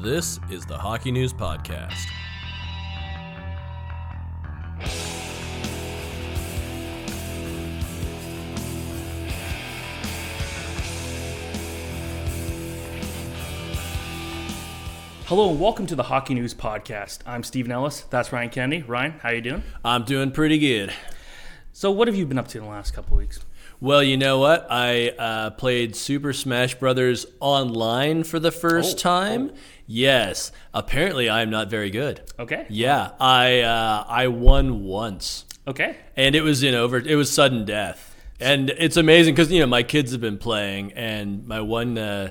This is the Hockey News Podcast. Hello and welcome to the Hockey News Podcast. I'm Steven Ellis. That's Ryan Kennedy. Ryan, how you doing? I'm doing pretty good. So, what have you been up to in the last couple weeks? Well, you know what? I uh, played Super Smash Brothers online for the first Oh, time. Yes. Apparently, I'm not very good. Okay. Yeah, I uh, I won once, Okay. and it was in over. It was sudden death, and it's amazing because you know my kids have been playing, and my one uh,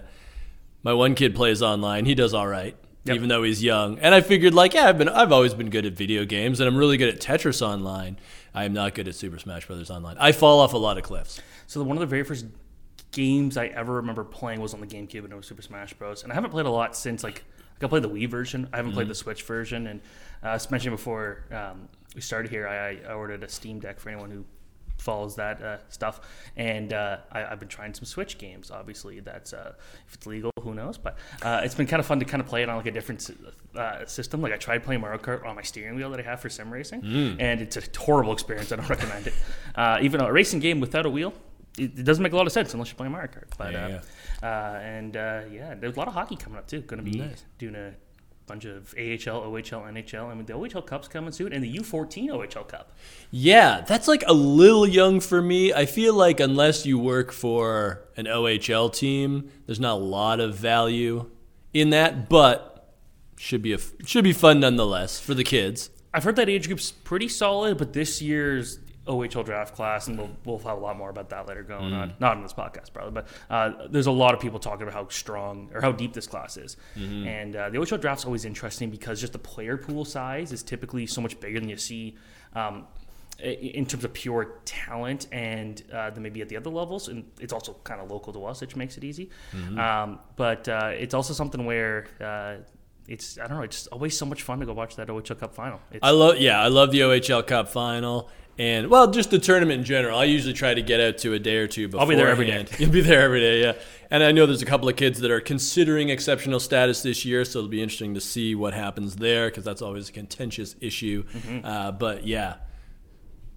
my one kid plays online. He does all right. Yep. Even though he's young, and I figured like, yeah, I've been, I've always been good at video games, and I'm really good at Tetris online. I am not good at Super Smash Brothers online. I fall off a lot of cliffs. So, one of the very first games I ever remember playing was on the GameCube and it was Super Smash Bros. And I haven't played a lot since, like, I played the Wii version. I haven't played the Switch version. And uh, as mentioned before um, we started here, I, I ordered a Steam Deck for anyone who follows that uh, stuff. And uh, I, I've been trying some Switch games. Obviously, that's uh, if it's legal, who knows? But uh, it's been kind of fun to kind of play it on like a different uh, system. Like I tried playing Mario Kart on my steering wheel that I have for sim racing, and it's a horrible experience. I don't recommend it. Uh, even a racing game without a wheel. It, it doesn't make a lot of sense unless you're playing Mario Kart. But Yeah, uh, uh, and uh, yeah, there's a lot of hockey coming up too. Going to be Nice. doing a bunch of AHL, OHL, NHL. I mean, the OHL Cup's coming soon, and the U14 OHL Cup. Yeah, that's like a little young for me. I feel like unless you work for an OHL team, there's not a lot of value in that, but should be a should be fun nonetheless for the kids. I've heard that age group's pretty solid, but this year's OHL draft class, and we'll, we'll have a lot more about that later going on. Not in this podcast, probably, but uh, there's a lot of people talking about how strong or how deep this class is. And uh, the OHL draft's always interesting because just the player pool size is typically so much bigger than you see. Um, in terms of pure talent and uh, than maybe at the other levels, and it's also kind of local to us, which makes it easy. Um, but uh, it's also something where uh, it's I don't know, it's always so much fun to go watch that OHL Cup final. It's, I love yeah, I love the OHL Cup final and well, just the tournament in general. I usually try to get out to a day or two before. I'll be there every day. You'll be there every day, yeah. And I know there's a couple of kids that are considering exceptional status this year, so it'll be interesting to see what happens there because that's always a contentious issue. Mm-hmm. Uh, but yeah,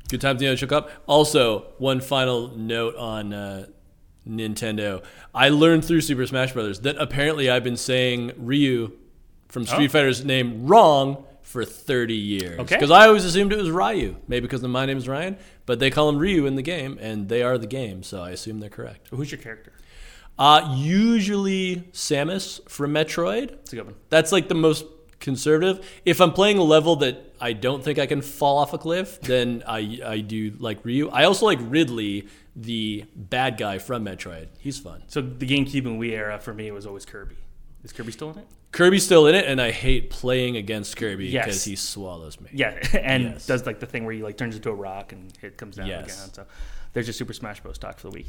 good times in the OHL Cup. Also, one final note on uh, Nintendo. I learned through Super Smash Brothers that apparently I've been saying Ryu from Street Oh. Fighter's name wrong for 30 years. Okay. Because I always assumed it was Ryu, maybe because my name is Ryan, but they call him Ryu in the game, and they are the game, so I assume they're correct. who's your character? Uh, usually Samus from Metroid. It's a good one. That's like the most conservative. If I'm playing a level that I don't think I can fall off a cliff, then I I do like Ryu. I also like Ridley, the bad guy from Metroid. He's fun. So the GameCube and Wii era for me was always Kirby. Is Kirby still in it? Kirby's still in it, and I hate playing against Kirby Yes. because he swallows me. Yeah, and Yes. does like the thing where he like turns into a rock and it comes down Yes. again. So there's your Super Smash Bros. talk for the week.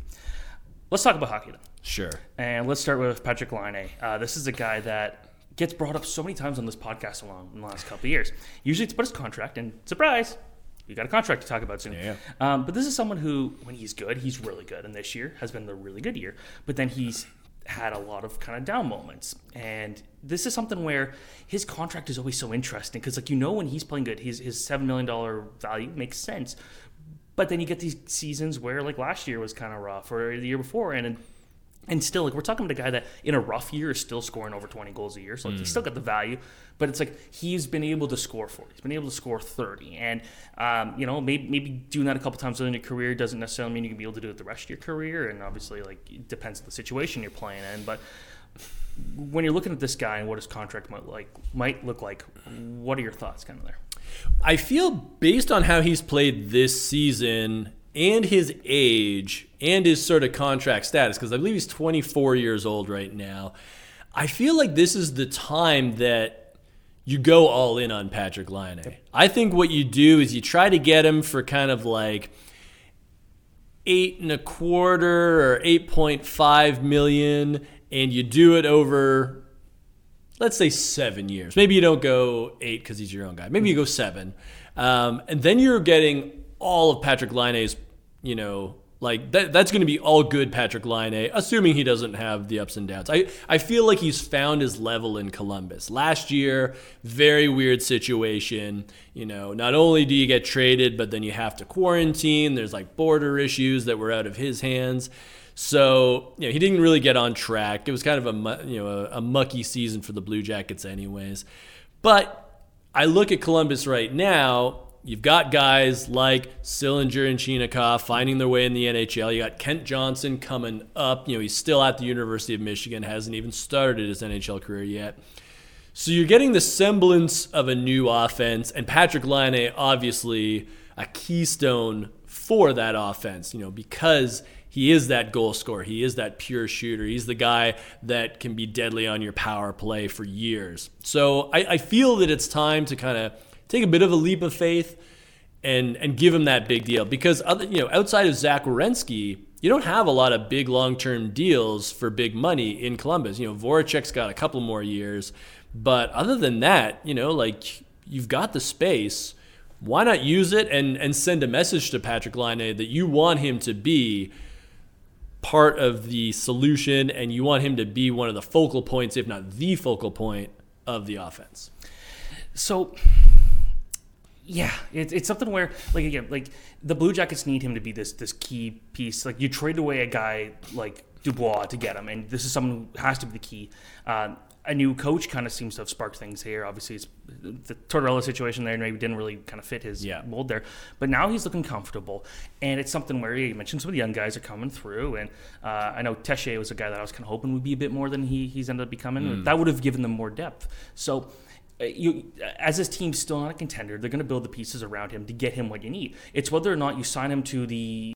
Let's talk about hockey then, Sure. and let's start with Patrik Laine. Uh, this is a guy that gets brought up so many times on this podcast along in the last couple of years. Usually it's about his contract, and surprise, you got a contract to talk about soon. Yeah. Um, but this is someone who, when he's good, he's really good, and this year has been the really good year. But then he's had a lot of kind of down moments, and this is something where his contract is always so interesting because, like, you know, when he's playing good, his his seven million dollar value makes sense. But then you get these seasons where, like last year was kind of rough, or the year before, and and still, like we're talking about a guy that in a rough year is still scoring over 20 goals a year. So like, he's still got the value, but it's like he's been able to score 40. He's been able to score 30. And, um, you know, maybe, maybe doing that a couple times in your career doesn't necessarily mean you can be able to do it the rest of your career. And obviously, like, it depends on the situation you're playing in. But when you're looking at this guy and what his contract might like might look like, what are your thoughts kind of there? I feel based on how he's played this season and his age and his sort of contract status, because I believe he's 24 years old right now, I feel like this is the time that you go all in on Patrik Laine. I think what you do is you try to get him for kind of like eight and a quarter or 8.5 million, and you do it over let's say seven years. Maybe you don't go eight because he's your own guy. Maybe you go seven, um, and then you're getting all of Patrik Laine's, you know, Like that, that's going to be all good Patrik Laine, assuming he doesn't have the ups and downs. I, I feel like he's found his level in Columbus. Last year, very weird situation. You know, not only do you get traded, but then you have to quarantine. There's like border issues that were out of his hands. So you know, he didn't really get on track. It was kind of a you know a, a mucky season for the Blue Jackets, anyways. But I look at Columbus right now You've got guys like Sillinger and Chinakhov finding their way in the NHL. You got Kent Johnson coming up. You know, he's still at the University of Michigan, hasn't even started his NHL career yet. So you're getting the semblance of a new offense, and Patrik Laine, obviously, a keystone for that offense, you know, because he is that goal scorer. He is that pure shooter. He's the guy that can be deadly on your power play for years. So I, I feel that it's time to kind of take a bit of a leap of faith and and give him that big deal because other you know outside of Zach Werenski, you don't have a lot of big long term deals for big money in Columbus. You know, Voracek's got a couple more years, but other than that, you know, like you've got the space. Why not use it and and send a message to Patrik Laine that you want him to be part of the solution and you want him to be one of the focal points, if not the focal point, of the offense. So yeah, it's it's something where like again, like the Blue Jackets need him to be this this key piece. Like you trade away a guy like Dubois to get him, and this is someone who has to be the key. Uh, a new coach kind of seems to have sparked things here. Obviously, it's the Tortorella situation there maybe didn't really kind of fit his yeah. mold there, but now he's looking comfortable, and it's something where you mentioned some of the young guys are coming through, and uh, I know Teche was a guy that I was kind of hoping would be a bit more than he he's ended up becoming. Mm. That would have given them more depth. So Uh, you uh, as this team's still not a contender, they're going to build the pieces around him to get him what you need. It's whether or not you sign him to the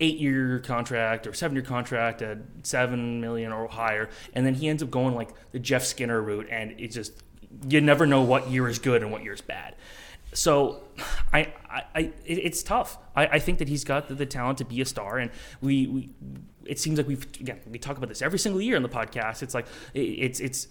eight-year contract or seven-year contract at seven million or higher, and then he ends up going like the Jeff Skinner route, and it just you never know what year is good and what year is bad. So, I, I, I it's tough. I, I think that he's got the, the talent to be a star, and we, we, it seems like we've again we talk about this every single year on the podcast. It's like it, it's it's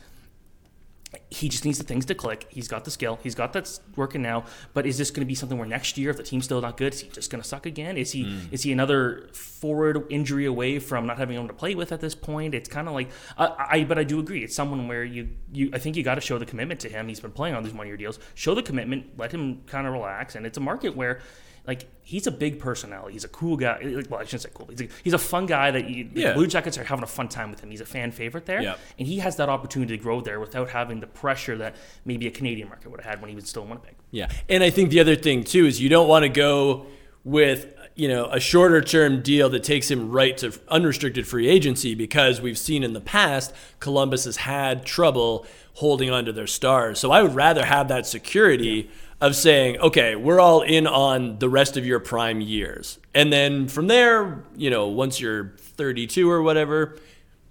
he just needs the things to click. He's got the skill. He's got that's working now. But is this going to be something where next year, if the team's still not good, is he just going to suck again? Is he mm. is he another forward injury away from not having him to play with at this point? It's kind of like I, I, but I do agree. It's someone where you you I think you got to show the commitment to him. He's been playing on these one year deals. Show the commitment. Let him kind of relax. And it's a market where like he's a big personality. He's a cool guy. Well, I shouldn't say cool. He's a, he's a fun guy that you, yeah. the Blue Jackets are having a fun time with him. He's a fan favorite there, yep. and he has that opportunity to grow there without having the pressure that maybe a Canadian market would have had when he was still in Winnipeg. Yeah, and I think the other thing too is you don't want to go with you know a shorter term deal that takes him right to unrestricted free agency because we've seen in the past Columbus has had trouble holding on to their stars. So I would rather have that security. Yeah of saying, okay, we're all in on the rest of your prime years. And then from there, you know, once you're 32 or whatever,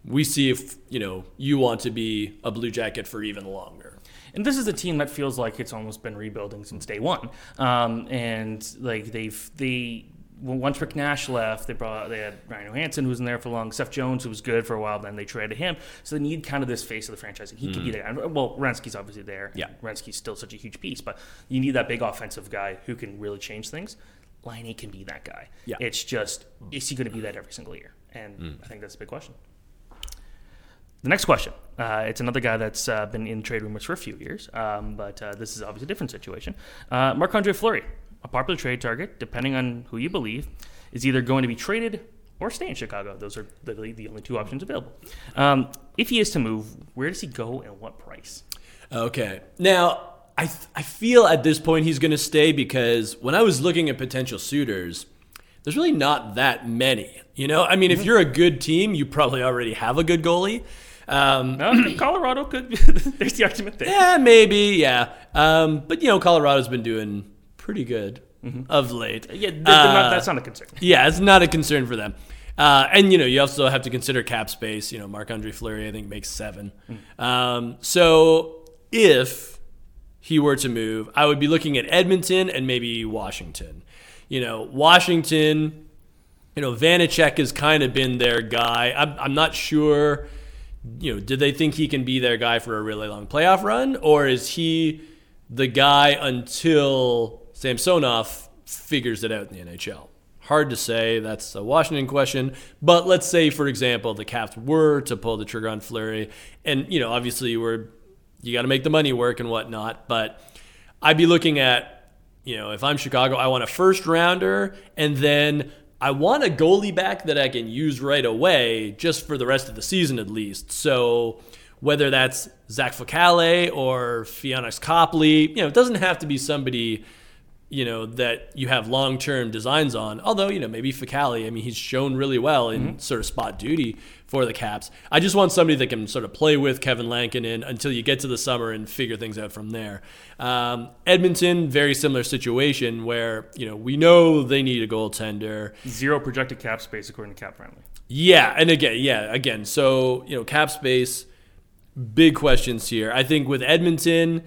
we see if, you know, you want to be a Blue Jacket for even longer. And this is a team that feels like it's almost been rebuilding since day one. Um, and like they've, they, once Rick Nash left, they brought they had Ryan Johansen who was in there for long, Seth Jones who was good for a while. Then they traded him, so they need kind of this face of the franchise. And he mm. could be mm. there. Well, Werenski's obviously there. Yeah, Werenski's still such a huge piece, but you need that big offensive guy who can really change things. Laine can be that guy. Yeah, it's just is he going to be that every single year? And mm. I think that's a big question. The next question. Uh, it's another guy that's uh, been in trade rumors for a few years, um, but uh, this is obviously a different situation. Uh, Marc Andre Fleury a popular trade target, depending on who you believe, is either going to be traded or stay in Chicago. Those are literally the only two options available. Um, if he is to move, where does he go and what price? Okay. Now, I, th- I feel at this point he's going to stay because when I was looking at potential suitors, there's really not that many. You know, I mean, mm-hmm. if you're a good team, you probably already have a good goalie. Um, no, Colorado could. there's the argument there. Yeah, maybe. Yeah, um, but you know, Colorado's been doing pretty good mm-hmm. of late. Yeah, not, that's not a concern. Yeah, it's not a concern for them. Uh, and you know, you also have to consider cap space. You know, Marc Andre Fleury, I think, makes seven. Mm. Um, so if he were to move, I would be looking at Edmonton and maybe Washington. You know, Washington. You know, Vanecek has kind of been their guy. I'm, I'm not sure. You know, did they think he can be their guy for a really long playoff run, or is he the guy until Samsonov figures it out in the NHL. Hard to say. That's a Washington question. But let's say, for example, the Caps were to pull the trigger on Fleury, and you know, obviously, we're you got to make the money work and whatnot. But I'd be looking at, you know, if I'm Chicago, I want a first rounder, and then I want a goalie back that I can use right away, just for the rest of the season at least. So whether that's Zach Fucale or Pheonix Copley, you know, it doesn't have to be somebody you know that you have long term designs on. Although you know maybe Fucale, I mean he's shown really well in mm-hmm. sort of spot duty for the Caps. I just want somebody that can sort of play with Kevin Lankinen until you get to the summer and figure things out from there. Um, Edmonton, very similar situation where you know we know they need a goaltender. Zero projected cap space according to Cap Friendly. Yeah, and again, yeah, again. So you know cap space, big questions here. I think with Edmonton.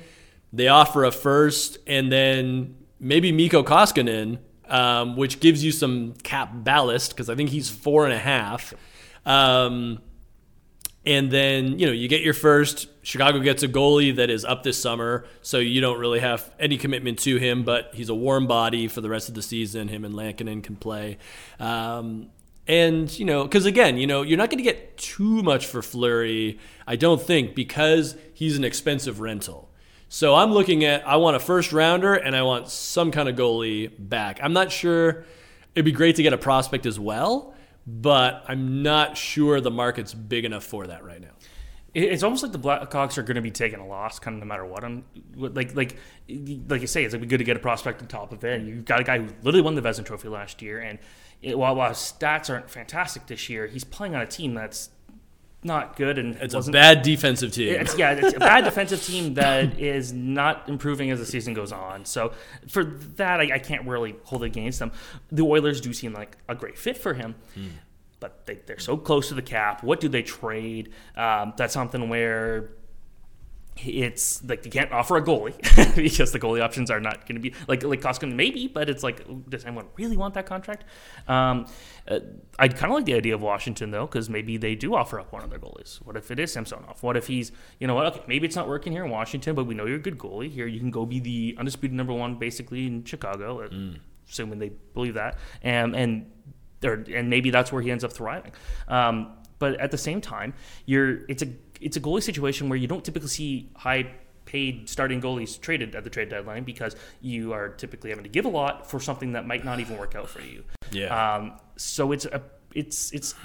They offer a first, and then maybe Mikko Koskinen, um, which gives you some cap ballast because I think he's four and a half. Um, and then you know you get your first. Chicago gets a goalie that is up this summer, so you don't really have any commitment to him. But he's a warm body for the rest of the season. Him and Lankinen can play. Um, and you know, because again, you know, you're not going to get too much for Fleury, I don't think, because he's an expensive rental. So I'm looking at I want a first rounder and I want some kind of goalie back. I'm not sure it'd be great to get a prospect as well, but I'm not sure the market's big enough for that right now. It's almost like the Blackhawks are going to be taking a loss, kind of no matter what. Um, I'm, like, like, like you say, it's like be good to get a prospect on top of it. And you've got a guy who literally won the Vezina Trophy last year, and it, while, while his stats aren't fantastic this year, he's playing on a team that's not good and it's a bad defensive team. It's, yeah, it's a bad defensive team that is not improving as the season goes on. So for that, I, I, can't really hold against them. The Oilers do seem like a great fit for him. Hmm. But they, are so close to the cap. What do they trade? Um, that's something where it's like you can't offer a goalie because the goalie options are not going to be like like Koskinen maybe, but it's like does anyone really want that contract? Um, uh, I kind of like the idea of Washington though because maybe they do offer up one of their goalies. What if it is Samsonov? What if he's you know what? Okay, maybe it's not working here in Washington, but we know you're a good goalie here. You can go be the undisputed number one basically in Chicago, uh, mm. assuming they believe that, and and or, and maybe that's where he ends up thriving. Um, but at the same time, you're it's a it's a goalie situation where you don't typically see high paid starting goalies traded at the trade deadline because you are typically having to give a lot for something that might not even work out for you. Yeah. Um, so it's a it's it's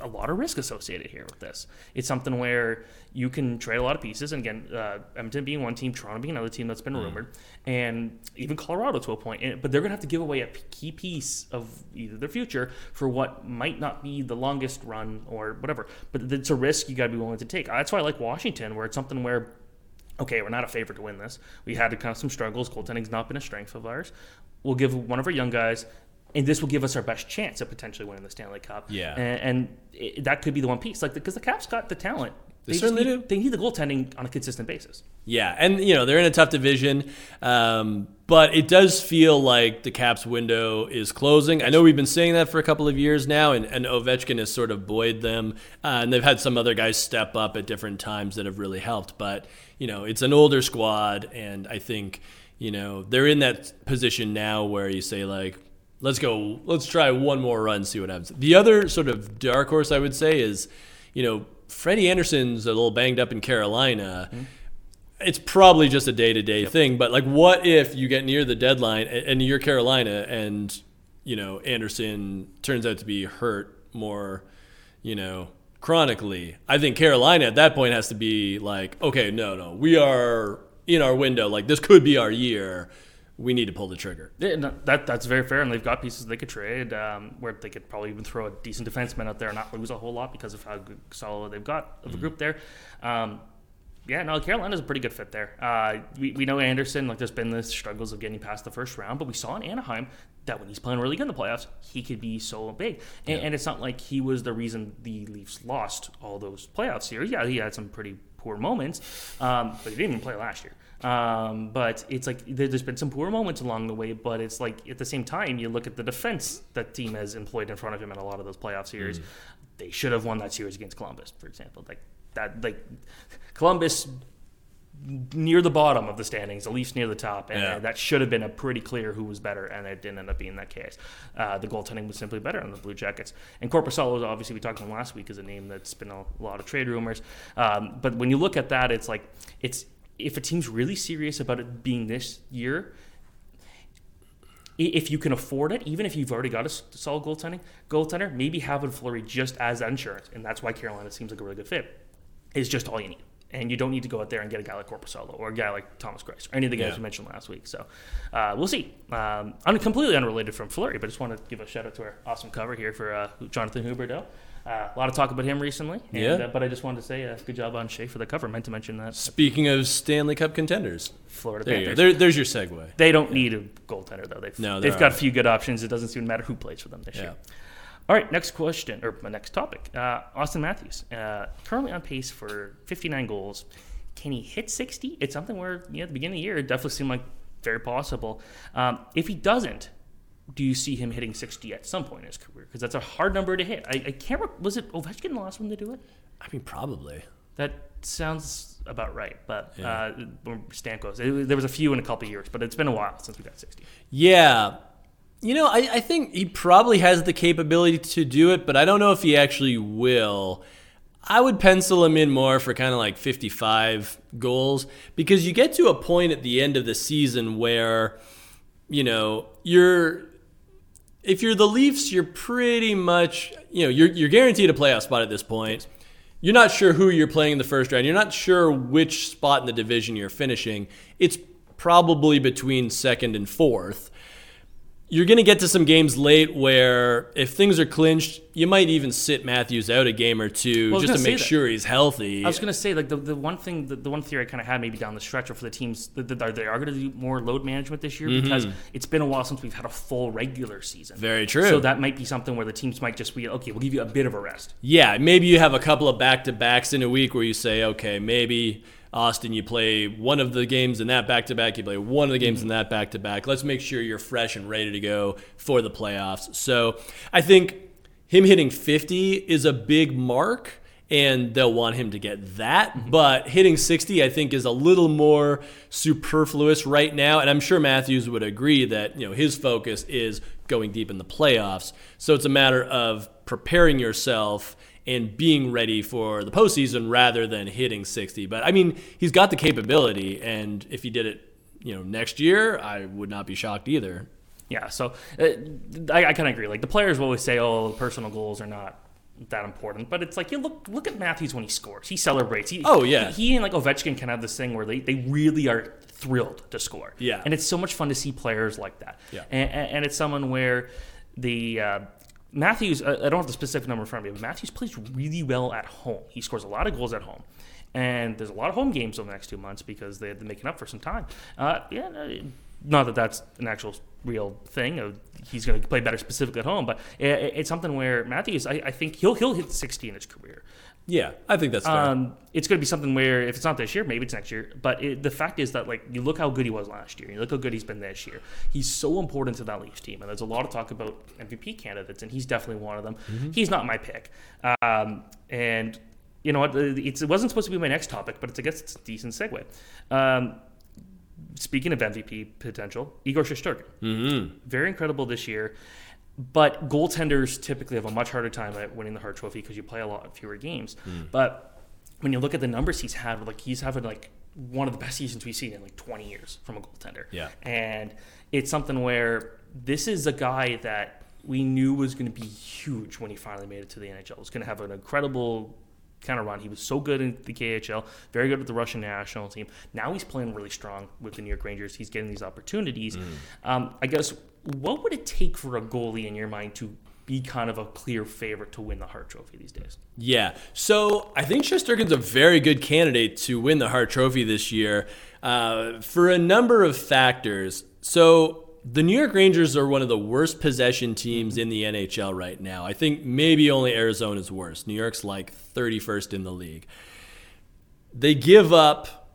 a lot of risk associated here with this. It's something where you can trade a lot of pieces. And again, uh, Edmonton being one team, Toronto being another team that's been mm. rumored, and even Colorado to a point. And, but they're going to have to give away a key piece of either their future for what might not be the longest run or whatever. But it's a risk you got to be willing to take. That's why I like Washington, where it's something where okay, we're not a favorite to win this. We had to kind of some struggles. Goaltending's not been a strength of ours. We'll give one of our young guys and this will give us our best chance at potentially winning the Stanley Cup. Yeah, and, and it, that could be the one piece, like because the, the Caps got the talent. They, they certainly need, do. They need the goaltending on a consistent basis. Yeah, and you know they're in a tough division, um, but it does feel like the Caps window is closing. I know we've been saying that for a couple of years now, and, and Ovechkin has sort of buoyed them, uh, and they've had some other guys step up at different times that have really helped. But you know, it's an older squad, and I think you know they're in that position now where you say like let's go. Let's try one more run, see what happens. The other sort of dark horse I would say is, you know, Freddie Andersen's a little banged up in Carolina. Mm-hmm. It's probably just a day to day thing, but like, what if you get near the deadline and you're Carolina and you know Andersen turns out to be hurt more, you know, chronically? I think Carolina at that point has to be like, okay, no, no, we are in our window. Like this could be our year we need to pull the trigger. Yeah, no, that that's very fair, and they've got pieces they could trade um, where they could probably even throw a decent defenseman out there and not lose a whole lot because of how good, solid they've got of a mm-hmm. group there. Um, yeah, no, Carolina's a pretty good fit there. Uh, we, we know Andersen, like there's been the struggles of getting past the first round, but we saw in Anaheim that when he's playing really good in the playoffs, he could be so big. And, yeah. and it's not like he was the reason the Leafs lost all those playoffs here. Yeah, he had some pretty poor moments, um, but he didn't even play last year. Um, but it's like there's been some poor moments along the way, but it's like at the same time, you look at the defense that team has employed in front of him in a lot of those playoff series. Mm. They should have won that series against Columbus, for example. Like that, like Columbus near the bottom of the standings, the Leafs near the top, and Yeah. that should have been a pretty clear who was better, and it didn't end up being that case. Uh, the goaltending was simply better on the Blue Jackets. And Korpisalo, obviously, we talked about last week, is a name that's been a lot of trade rumors. Um, but when you look at that, it's like it's if a team's really serious about it being this year, if you can afford it, even if you've already got a solid goaltending goaltender, maybe having Fleury just as insurance, and that's why Carolina seems like a really good fit, is just all you need. And you don't need to go out there and get a guy like Korpisalo or a guy like Thomas Greiss or any of the guys Yeah. we mentioned last week. So uh, we'll see. Um, un- completely unrelated from Fleury, but just want to give a shout out to our awesome cover here for uh, Jonathan Huberdeau. Uh, a lot of talk about him recently, and, Yeah. uh, but I just wanted to say uh, good job on Shea for the cover. Meant to mention that Speaking of Stanley Cup contenders, Florida there you. Panthers. There, there's your segue. They don't need a goaltender though. They've No, they've got a few good options. It doesn't even matter who plays for them this Yeah. year. All right, next question or my next topic. Uh, Auston Matthews, uh, currently on pace for 59 goals. Can he hit 60? It's something where you know, at the beginning of the year it definitely seemed like very possible. Um, if he doesn't, do you see him hitting 60 at some point in his career? Because that's a hard number to hit. I, I can't. Remember, was it Ovechkin the last one to do it? I mean, probably. That sounds about right. But Yeah. uh, Stamkos, it, there was a few in a couple of years, but it's been a while since we got 60. Yeah. You know, I, I think he probably has the capability to do it, but I don't know if he actually will. I would pencil him in more for kind of like 55 goals because you get to a point at the end of the season where, you know, you're if you're the Leafs, you're pretty much, you know, you're, you're guaranteed a playoff spot at this point. You're not sure who you're playing in the first round. You're not sure which spot in the division you're finishing. It's probably between second and fourth. You're going to get to some games late where if things are clinched, you might even sit Matthews out a game or two Well, just to make that. sure he's healthy. I was gonna say like the, the one thing the, the one theory I kind of had maybe down the stretch or for the teams that are they are going to do more load management this year because it's been a while since we've had a full regular season. Mm-hmm. Very true. So that might be something where the teams might just be okay. We'll give you a bit of a rest. Yeah, maybe you have a couple of back to backs in a week where you say, okay, maybe Auston, you play one of the games in that back to back, you play one of the games mm-hmm. in that back to back. Let's make sure you're fresh and ready to go for the playoffs. So I think him hitting 50 is a big mark. And they'll want him to get that. Mm-hmm. But hitting 60, I think, is a little more superfluous right now. And I'm sure Matthews would agree that, you know, his focus is going deep in the playoffs. So it's a matter of preparing yourself and being ready for the postseason rather than hitting 60. But I mean, he's got the capability, and if he did it, you know, next year, I would not be shocked either. Yeah. So uh, I, I kind of agree. Like the players will always say, oh, personal goals are not that important, but it's like you look look at Matthews when he scores. He celebrates. He, Oh, yeah. He, he and like Ovechkin can have this thing where they, they really are thrilled to score. Yeah. And it's so much fun to see players like that. Yeah. And, and, and it's someone where the uh, Matthews. I don't have the specific number in front of me, but Matthews plays really well at home. He scores a lot of goals at home. And there's a lot of home games over the next two months because they're making up for some time. Uh, yeah, not that that's an actual real thing. He's going to play better specifically at home, but it's something where Matthews, I, I think he'll he'll hit 60 in his career. Yeah, I think that's fair. Um, it's going to be something where if it's not this year, maybe it's next year. But it, the fact is that like you look how good he was last year, you look how good he's been this year. He's so important to that Leafs team, and there's a lot of talk about MVP candidates, and he's definitely one of them. He's not my pick, um, and you know what? It's, it wasn't supposed to be my next topic, but it's I guess it's a decent segue. Um, speaking of MVP potential, Igor Shesterkin, mm-hmm. very incredible this year. But goaltenders typically have a much harder time at winning the Hart Trophy because you play a lot fewer games. But when you look at the numbers he's had, like he's having like one of the best seasons we've seen in like 20 years from a goaltender. Yeah. And it's something where this is a guy that we knew was going to be huge when he finally made it to the NHL. He was going to have an incredible kind of run. He was so good in the KHL, very good with the Russian national team. Now he's playing really strong with the New York Rangers. He's getting these opportunities. Um, I guess what would it take for a goalie in your mind to be kind of a clear favorite to win the Hart Trophy these days? Yeah. So I think Shesterkin's a very good candidate to win the Hart Trophy this year uh, for a number of factors. So the New York Rangers are one of the worst possession teams in the NHL right now. I think maybe only Arizona's worse. New York's like 31st in the league. They give up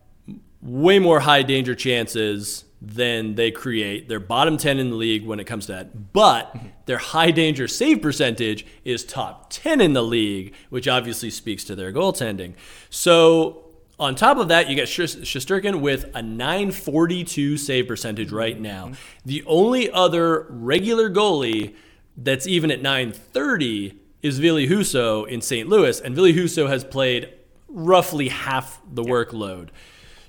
way more high danger chances than they create. They're bottom 10 in the league when it comes to that. But mm-hmm. their high danger save percentage is top 10 in the league, which obviously speaks to their goaltending. So On top of that, you got Shesterkin with a 942 save percentage right mm-hmm. now. The only other regular goalie that's even at 930 is Ville Husso in St. Louis, and Ville Husso has played roughly half the workload.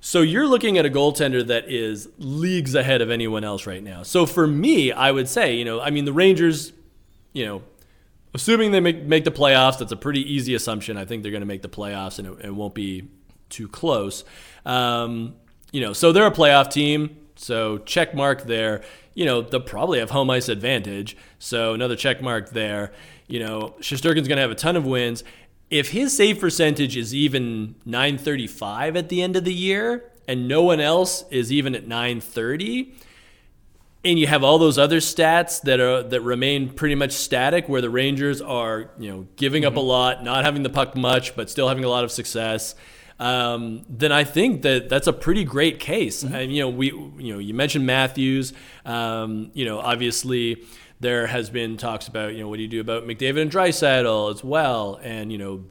So you're looking at a goaltender that is leagues ahead of anyone else right now. So for me, I would say, you know, I mean, the Rangers, you know, assuming they make, make the playoffs, that's a pretty easy assumption. I think they're going to make the playoffs and it, it won't be too close. Um, you know, so they're a playoff team. So check mark there. You know, they'll probably have home ice advantage. So another check mark there. You know, Shesterkin's going to have a ton of wins. If his save percentage is even 935 at the end of the year and no one else is even at 930, and you have all those other stats that are that remain pretty much static where the Rangers are, you know, giving mm-hmm. up a lot, not having the puck much, but still having a lot of success um, then I think that that's a pretty great case. Mm-hmm. And, you know, we you know you mentioned Matthews. Um, you know, obviously there has been talks about you know what do you do about McDavid and Draisaitl as well, and you know.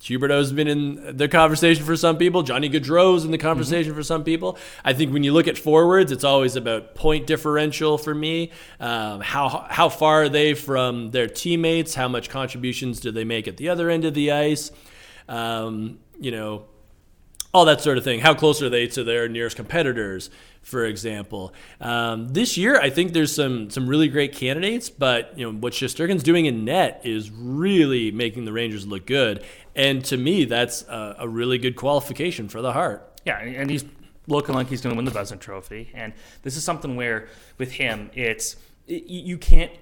Huberdeau's been in the conversation for some people. Johnny Gaudreau's in the conversation mm-hmm. for some people. I think when you look at forwards, it's always about point differential for me. Um, how how far are they from their teammates? How much contributions do they make at the other end of the ice? Um, you know, all that sort of thing. How close are they to their nearest competitors, for example? Um, this year, I think there's some some really great candidates, but you know what Shesterkin's doing in net is really making the Rangers look good, and to me, that's a, a really good qualification for the Hart. Yeah, and he's looking like he's going to win the Vezina Trophy, and this is something where with him, it's you can't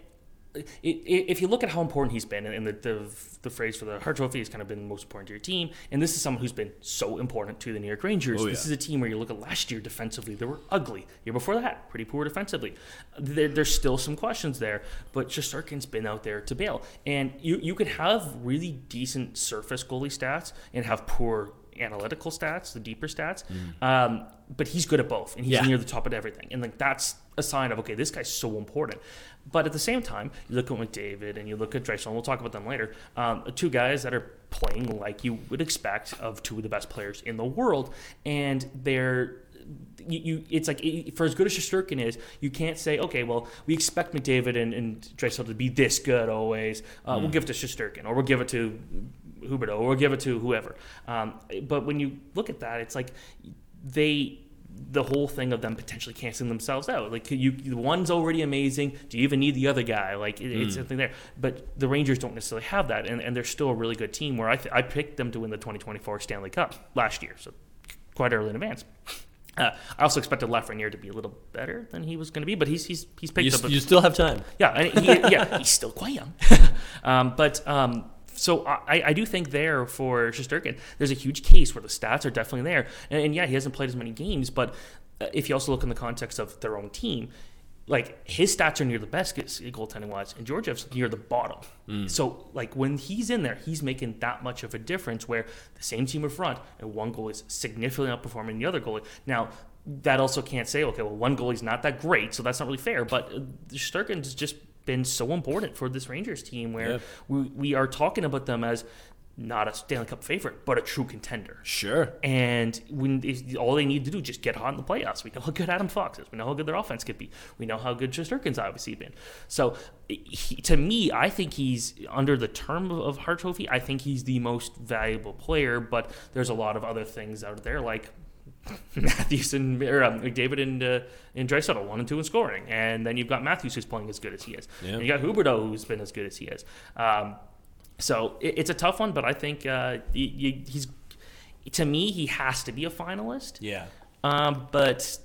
if you look at how important he's been, and the, the, the phrase for the Hart Trophy has kind of been the most important to your team, and this is someone who's been so important to the New York Rangers. Oh, yeah. This is a team where you look at last year defensively, they were ugly. Year before that, pretty poor defensively. There, there's still some questions there, but Shesterkin's been out there to bail. And you, you could have really decent surface goalie stats and have poor analytical stats, the deeper stats. Mm. Um, but he's good at both, and he's yeah. near the top of everything. And like that's a sign of okay, this guy's so important. But at the same time, you look at McDavid and you look at Draisaitl, and we'll talk about them later. Um, two guys that are playing like you would expect of two of the best players in the world, and they're you, you, it's like for as good as Shesterkin is, you can't say, okay, well, we expect McDavid and, and to be this good always. Uh, mm. We'll give it to Shesterkin, or we'll give it to Huberdeau, or we'll give it to whoever. Um, but when you look at that, it's like they the whole thing of them potentially canceling themselves out. Like you, the one's already amazing. Do you even need the other guy? Like it, mm. it's hmm. something there. But the Rangers don't necessarily have that, and, and they're still a really good team. Where I th- I picked them to win the 2024 Stanley Cup last year, so quite early in advance. Uh, I also expected Lafreniere to be a little better than he was going to be, but he's he's he's picked you, up. A, you still have time. Yeah, and he, yeah, he's still quite young. um, but um, so I, I do think there for Shesterkin, there's a huge case where the stats are definitely there. And, and, yeah, he hasn't played as many games, but uh, if you also look in the context of their own team, like his stats are near the best goaltending wise, and Georgiev's near the bottom. Mm. So like when he's in there, he's making that much of a difference. Where the same team in front and one goal is significantly outperforming the other goalie. Now that also can't say okay, well one goalie's not that great, so that's not really fair. But uh, Shesterkin's just been so important for this Rangers team where yeah. we, we are talking about them as not a Stanley Cup favorite, but a true contender. Sure. And when all they need to do is just get hot in the playoffs. We know how good Adam Fox is. We know how good their offense could be. We know how good Shesterkin's obviously been. So, he, to me, I think he's under the term of Hart Trophy. I think he's the most valuable player. But there's a lot of other things out there like Matthews and or, um, McDavid and uh, and Draisaitl one and two in scoring, and then you've got Matthews who's playing as good as he is. Yeah. And you got Huberdeau who's been as good as he is. Um, so it, it's a tough one, but I think uh, he, he's to me he has to be a finalist. Yeah. Um, but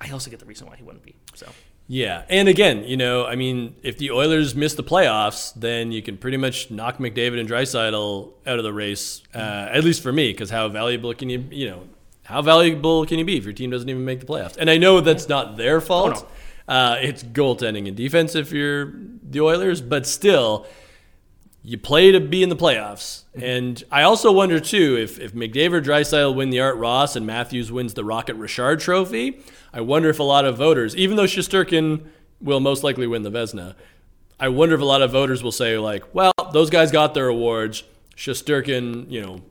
I also get the reason why he wouldn't be. So. Yeah, and again, you know, I mean, if the Oilers miss the playoffs, then you can pretty much knock McDavid and Draisaitl out of the race. Uh, at least for me, because how valuable can you, you know, how valuable can you be if your team doesn't even make the playoffs? And I know that's not their fault. Oh, no. uh, it's goaltending and defense if you're the Oilers, but still, you play to be in the playoffs. Mm-hmm. And I also wonder too if if McDavid, Draisaitl win the Art Ross and Matthews wins the Rocket Richard Trophy. I wonder if a lot of voters, even though Shesterkin will most likely win the Vezina, I wonder if a lot of voters will say like, well, those guys got their awards. Shesterkin, you know,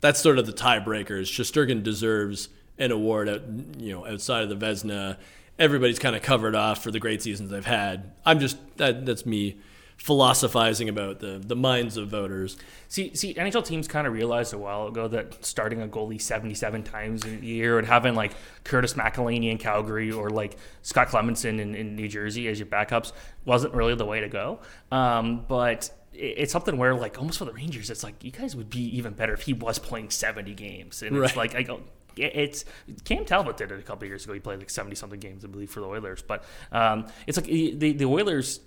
that's sort of the tiebreakers. Shesterkin deserves an award, you know, outside of the Vezina. Everybody's kind of covered off for the great seasons they've had. I'm just that that's me philosophizing about the the minds of voters. See, see, NHL teams kind of realized a while ago that starting a goalie 77 times a year and having like Curtis McElhinney in Calgary or like Scott Clemmensen in, in New Jersey as your backups wasn't really the way to go. Um, but it's something where like almost for the Rangers, it's like you guys would be even better if he was playing 70 games. And it's Right. like I go. It's Cam Talbot did it a couple years ago. He played like seventy something games, I believe, for the Oilers. But um, it's like the the Oilers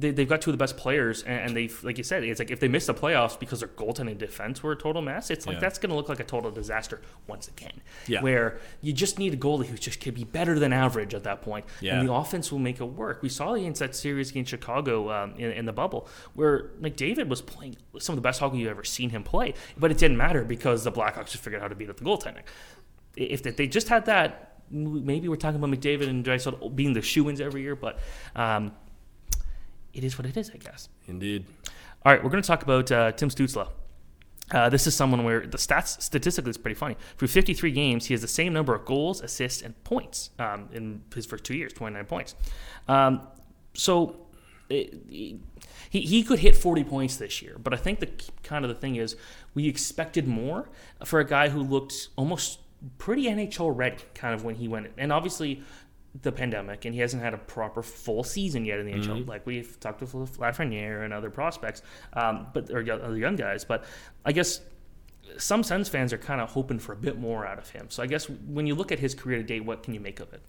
they, they've got two of the best players, and, and they've, like you said, it's like if they miss the playoffs because their goaltending and defense were a total mess, it's like Yeah. that's going to look like a total disaster once again. Yeah. Where you just need a goalie who just can be better than average at that point, Yeah. and the offense will make it work. We saw against that series against Chicago um, in, in the bubble, where McDavid was playing some of the best hockey you've ever seen him play, but it didn't matter because the Blackhawks just figured out how to beat up the goaltending. If they just had that, maybe we're talking about McDavid and Draisaitl being the shoe-ins every year, but. Um, it is what it is, I guess. Indeed. All right, we're going to talk about uh, Tim Stutzle. Uh, this is someone where the stats statistically is pretty funny. Through 53 games, he has the same number of goals, assists, and points um, in his first two years, 29 points. Um, so it, he, he could hit 40 points this year, but I think the kind of the thing is we expected more for a guy who looked almost pretty NHL ready, kind of when he went. in. And obviously, the pandemic, and he hasn't had a proper full season yet in the NHL. Like we've talked with Lafreniere and other prospects, um, but or other young guys. But I guess some Sens fans are kind of hoping for a bit more out of him. So I guess when you look at his career to date, what can you make of it?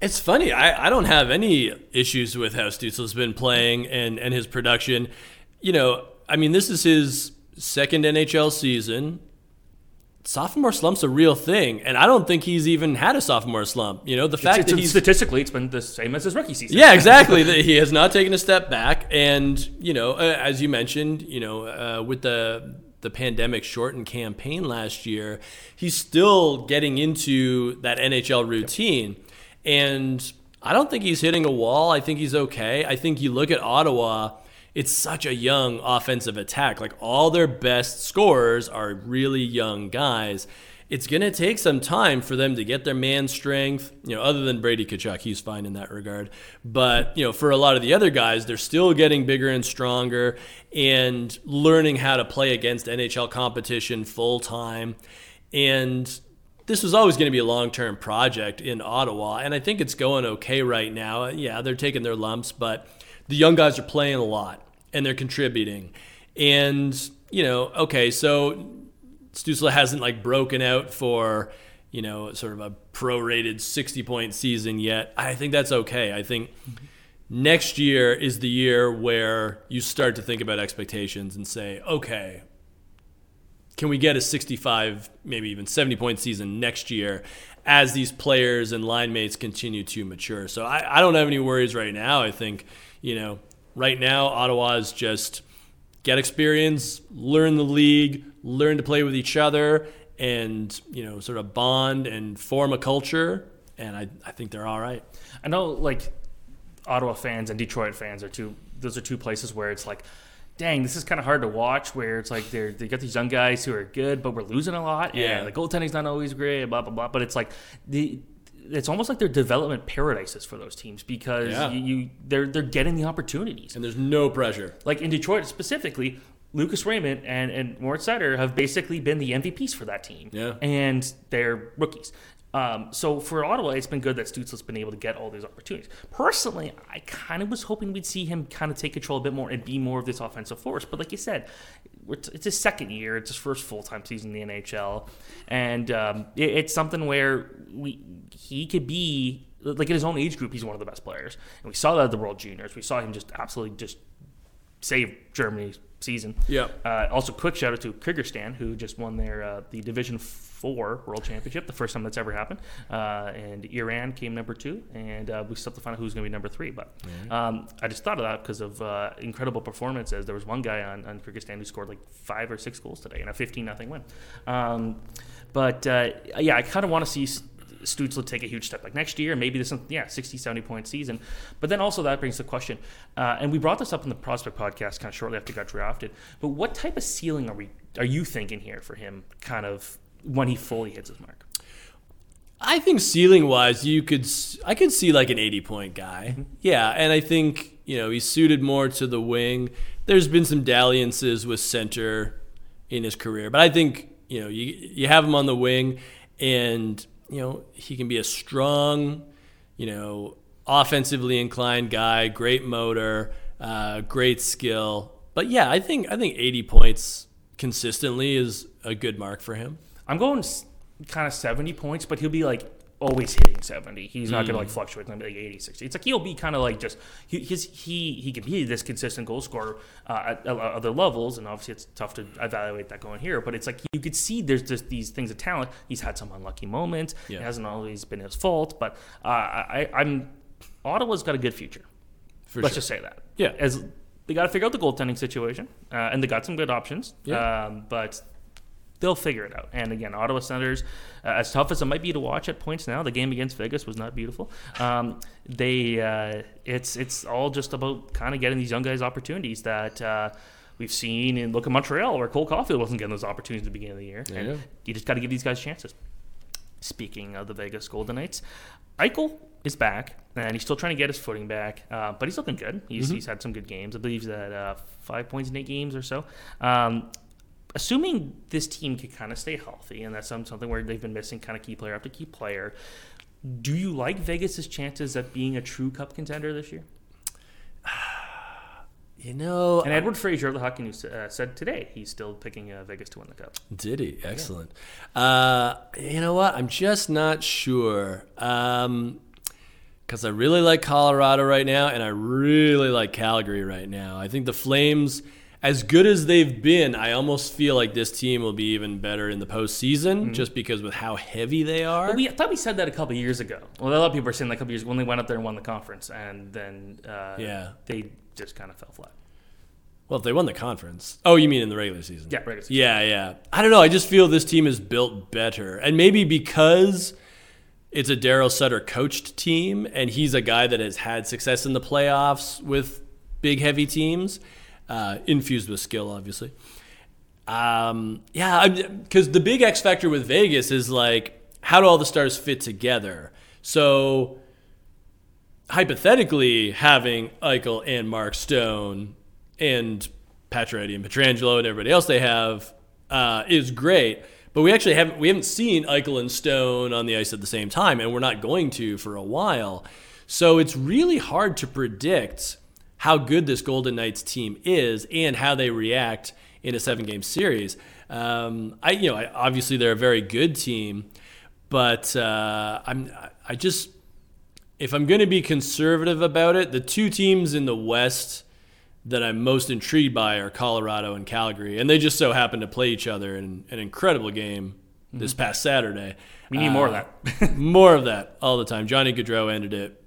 It's funny. I, I don't have any issues with how Stutzle's been playing and, and his production. You know, I mean, this is his second NHL season. Sophomore slump's a real thing, and I don't think he's even had a sophomore slump. You know, the fact It's- that he's statistically, it's been the same as his rookie season. yeah, exactly. He has not taken a step back, and you know, uh, as you mentioned, you know, uh, with the the pandemic shortened campaign last year, he's still getting into that NHL routine, and I don't think he's hitting a wall. I think he's okay. I think you look at Ottawa. It's such a young offensive attack. Like all their best scorers are really young guys it's going to take some time for them to get their man strength. You know, other than Brady Tkachuk, he's fine in that regard. But, you know, for a lot of the other guys, they're still getting bigger and stronger and learning how to play against NHL competition full time. And this was always going to be a long term project in Ottawa. And I think it's going okay right now. Yeah, they're taking their lumps, but the young guys are playing a lot and they're contributing. And, you know, okay, so Stutzle hasn't like broken out for you know sort of a prorated 60 point season yet. I think that's okay. I think next year is the year where you start to think about expectations and say, okay, can we get a 65, maybe even 70 point season next year as these players and line mates continue to mature? So I, I don't have any worries right now. I think, you know, right now, Ottawa is just get experience, learn the league, learn to play with each other, and, you know, sort of bond and form a culture. And I, I think they're all right. I know like Ottawa fans and Detroit fans are two. Those are two places where it's like, dang, this is kind of hard to watch. Where it's like they're they got these young guys who are good, but we're losing a lot. Yeah. the goaltending's not always great. Blah blah blah. But it's like the. It's almost like they're development paradises for those teams because Yeah. you, you they're they're getting the opportunities. And there's no pressure. Like in Detroit specifically, Lucas Raymond and, and Moritz Seider have basically been the MVPs for that team. Yeah. And they're rookies. Um, so for Ottawa, it's been good that Stutzle's been able to get all these opportunities. Personally, I kind of was hoping we'd see him kind of take control a bit more and be more of this offensive force. But like you said, it's his second year. It's his first full time season in the NHL, and um, it, it's something where we he could be like in his own age group. He's one of the best players, and we saw that at the World Juniors. We saw him just absolutely just save Germany's season. Yeah. Uh, also, quick shout out to Kyrgyzstan, who just won their uh, the Division Four World Championship, the first time that's ever happened. Uh, and Iran came number two, and uh, we still have to find out who's going to be number three. But um, I just thought of that because of uh, incredible performances. There was one guy on, on Kyrgyzstan who scored like five or six goals today in a 15 nothing win. Um, but uh, yeah, I kind of want to see. S- will take a huge step like next year, maybe there's this, yeah, 60, 70 point season. But then also that brings the question, uh, and we brought this up in the prospect podcast kind of shortly after he got drafted. But what type of ceiling are we are you thinking here for him? Kind of when he fully hits his mark. I think ceiling wise, you could I could see like an 80 point guy. Yeah, and I think you know he's suited more to the wing. There's been some dalliances with center in his career, but I think you know you you have him on the wing, and you know he can be a strong, you know, offensively inclined guy, great motor, uh, great skill. But yeah, I think I think 80 points consistently is a good mark for him. I'm going kind of 70 points, but he'll be like always hitting 70. He's not going to like fluctuate. Going be like 80, 60. It's like he'll be kind of like just he his, he he can be this consistent goal scorer uh, at, at other levels, and obviously it's tough to evaluate that going here. But it's like you could see there's just these things of talent. He's had some unlucky moments. Yeah. It hasn't always been his fault, but uh, I, I'm Ottawa's got a good future. For Let's sure. just say that. Yeah. As they got to figure out the goaltending situation, uh, and they got some good options. Yeah. Um, but they'll figure it out. And again, Ottawa Senators, uh, as tough as it might be to watch at points now, the game against Vegas was not beautiful. Um, they, uh, it's it's all just about kind of getting these young guys opportunities that. Uh, We've seen in look at Montreal where Cole Caufield wasn't getting those opportunities at the beginning of the year. Yeah. And you just got to give these guys chances. Speaking of the Vegas Golden Knights, Eichel is back and he's still trying to get his footing back, uh, but he's looking good. He's, he's had some good games. I believe he's at uh, five points in eight games or so. Um, assuming this team could kind of stay healthy, and that's something where they've been missing kind of key player after key player. Do you like Vegas's chances at being a true Cup contender this year? You know, And Edward Fraser, of the hockey news, uh, said today he's still picking uh, Vegas to win the Cup. Did he? Excellent. Uh, you know what? I'm just not sure. Because I really like Colorado right now, and I really like Calgary right now. I think the Flames, as good as they've been, I almost feel like this team will be even better in the postseason, just because with how heavy they are. Well, we I thought we said that a couple years ago. Well, a lot of people are saying that a couple years ago when they went up there and won the conference, and then uh, Yeah. they just kind of fell flat. Well, if they won the conference. Oh, you mean in the regular season? Yeah, regular season. Yeah, yeah. I don't know. I just feel this team is built better. And maybe because it's a Daryl Sutter coached team and he's a guy that has had success in the playoffs with big, heavy teams, uh, infused with skill, obviously. Um, yeah, because the big X factor with Vegas is like, how do all the stars fit together? So hypothetically having Eichel and Mark Stone and Pacioretty and Pietrangelo and everybody else they have uh, is great. But we actually haven't we haven't seen Eichel and Stone on the ice at the same time, and we're not going to for a while. So it's really hard to predict how good this Golden Knights team is and how they react in a seven game series. Um, I you know I, obviously they're a very good team, but uh, I'm I just if I'm going to be conservative about it, the two teams in the West that I'm most intrigued by are Colorado and Calgary, and they just so happen to play each other in an incredible game this past Saturday. We need more of Uh, that. more of that all the time. Johnny Gaudreau ended it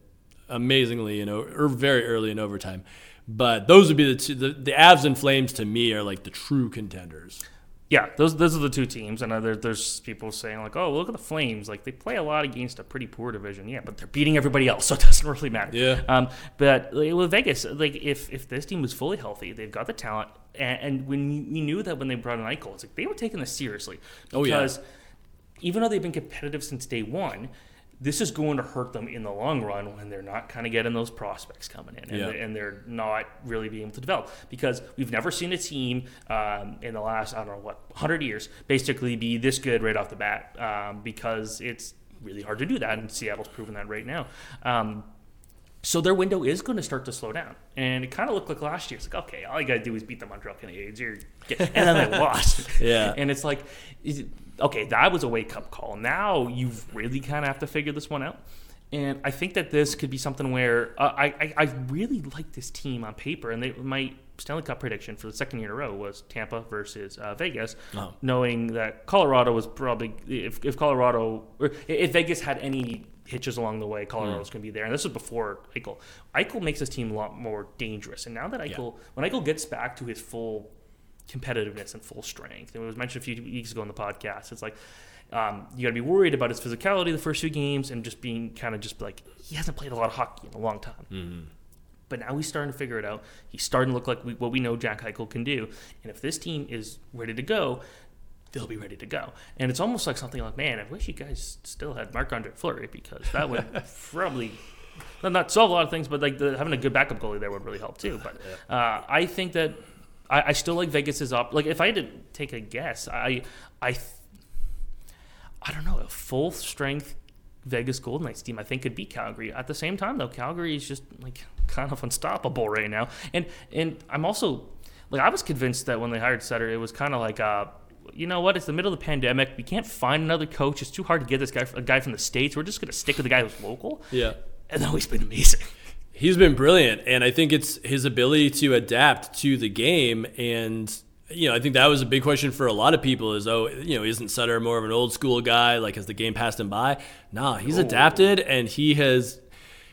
amazingly, you know, or very early in overtime. But those would be the two, the, the Avs and Flames to me are like the true contenders. yeah, those those are the two teams, and there, there's people saying like, "Oh, look at the Flames! Like they play a lot against a pretty poor division." Yeah, but they're beating everybody else, so it doesn't really matter. Yeah. Um, but like, with Vegas, like if if this team was fully healthy, they've got the talent, and, and when we knew that when they brought in Eichel, it's like they were taking this seriously Oh, yeah. because even though they've been competitive since day one. This is going to hurt them in the long run when they're not kind of getting those prospects coming in, and, Yeah. they- and they're not really being able to develop because we've never seen a team um, in the last I don't know what 100 years basically be this good right off the bat um, because it's really hard to do that, and Seattle's proven that right now. Um, so their window is going to start to slow down, and it kind of looked like last year. It's like okay, all you got to do is beat the Montreal Canadiens, and then they lost. Yeah. and it's like, okay, that was a wake up call. Now you really kind of have to figure this one out. And I think that this could be something where uh, I, I I really like this team on paper, and they my Stanley Cup prediction for the second year in a row was Tampa versus uh, Vegas, Oh. knowing that Colorado was probably if, if Colorado or if Vegas had any hitches along the way, Colorado's was going to be there. And this was before Eichel. Eichel makes this team a lot more dangerous. And now that Eichel, when Eichel gets back to his full competitiveness and full strength, and it was mentioned a few weeks ago in the podcast, it's like. Um, you got to be worried about his physicality the first few games and just being kind of just like he hasn't played a lot of hockey in a long time. But now he's starting to figure it out. He's starting to look like we, what we know Jack Eichel can do. And if this team is ready to go, they'll be ready to go. And it's almost like something like, man, I wish you guys still had Marc Andre Fleury because that would probably not solve a lot of things, but like the, having a good backup goalie there would really help too. But uh, I think that I, I, still like Vegas's up. Like if I had to take a guess, I I I don't know a full strength Vegas Golden Knights team I think could beat Calgary. At the same time though, Calgary is just like kind of unstoppable right now. And and I'm also like I was convinced that when they hired Sutter, it was kind of like uh you know what? It's the middle of the pandemic. We can't find another coach. It's too hard to get this guy, a guy from the states. We're just going to stick with the guy who's local. Yeah, and now he's been amazing. He's been brilliant, and I think it's his ability to adapt to the game and you know, I think that was a big question for a lot of people is, oh, you know, isn't Sutter more of an old school guy? Like, has the game passed him by? Nah, he's oh. adapted and he has,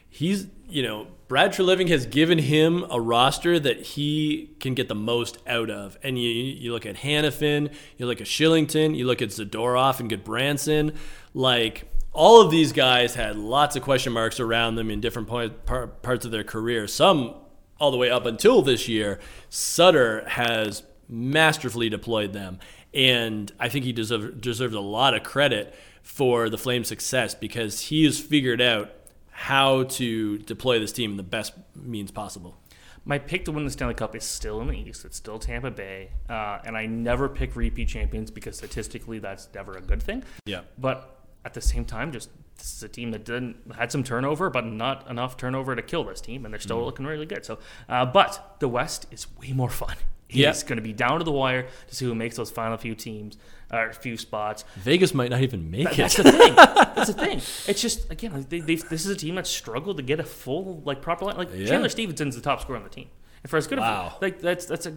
he's, you know, Brad Treliving has given him a roster that he can get the most out of. And you, you look at Hanifin, you look at Kylington, you look at Zadorov and Gudbranson. Like, all of these guys had lots of question marks around them in different point, part, parts of their career. Some all the way up until this year. Sutter has masterfully deployed them. And I think he deserve, deserves a lot of credit for the Flames' success because he has figured out how to deploy this team in the best means possible. My pick to win the Stanley Cup is still in the East. It's still Tampa Bay. Uh, and I never pick repeat champions because statistically that's never a good thing. Yeah. But at the same time, just this is a team that didn't had some turnover, but not enough turnover to kill this team, and they're still mm. looking really good. So, uh, but the West is way more fun. Yep. It's going to be down to the wire to see who makes those final few teams or few spots. Vegas might not even make that, it. That's the thing. that's the thing. It's just again, they, this is a team that struggled to get a full like proper line. Like yeah. Chandler Stephenson's the top scorer on the team, and for as good wow. of like that's that's a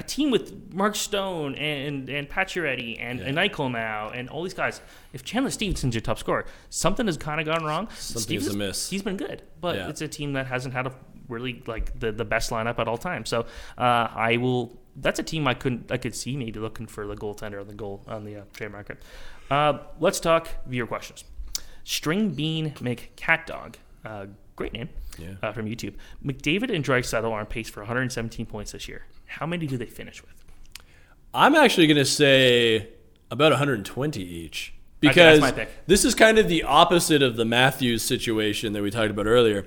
a team with Mark Stone and and Pacioretty and, yeah. and Eichel now and all these guys. If Chandler Stephenson's your top scorer, something has kind of gone wrong. Something's amiss. He's been good, but yeah. it's a team that hasn't had a really like the, the best lineup at all times. So uh, I will. That's a team I couldn't I could see maybe looking for the goaltender on the goal on the uh, trade market. Uh, let's talk viewer questions. String Bean McCatdog, uh, great name yeah. uh, from YouTube. McDavid and Draisaitl are on pace for 117 points this year. How many do they finish with? I'm actually going to say about 120 each because this is kind of the opposite of the Matthews situation that we talked about earlier